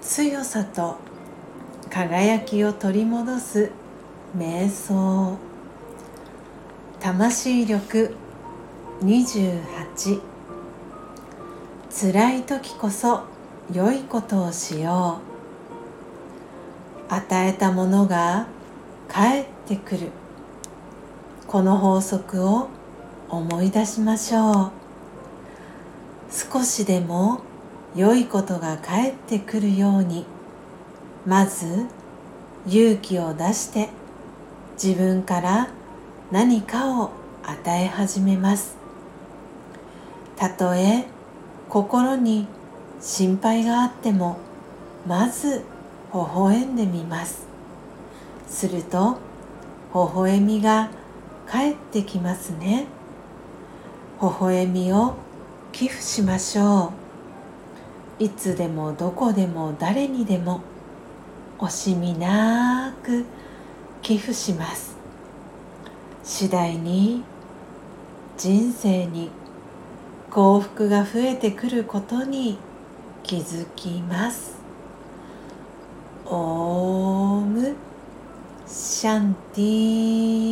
強さと輝きを取り戻す瞑想。魂力28辛い時こそ良いことをしよう。与えたものが返ってくる。この法則を思い出しましょう。少しでも良いことが返ってくるようにまず勇気を出して自分から何かを与え始めます。たとえ心に心配があってもまず微笑んでみます。すると微笑みが返ってきますね。微笑みを寄付しましょう。いつでもどこでも誰にでも惜しみなく寄付します。次第に人生に幸福が増えてくることに気づきます。オームシャンティー。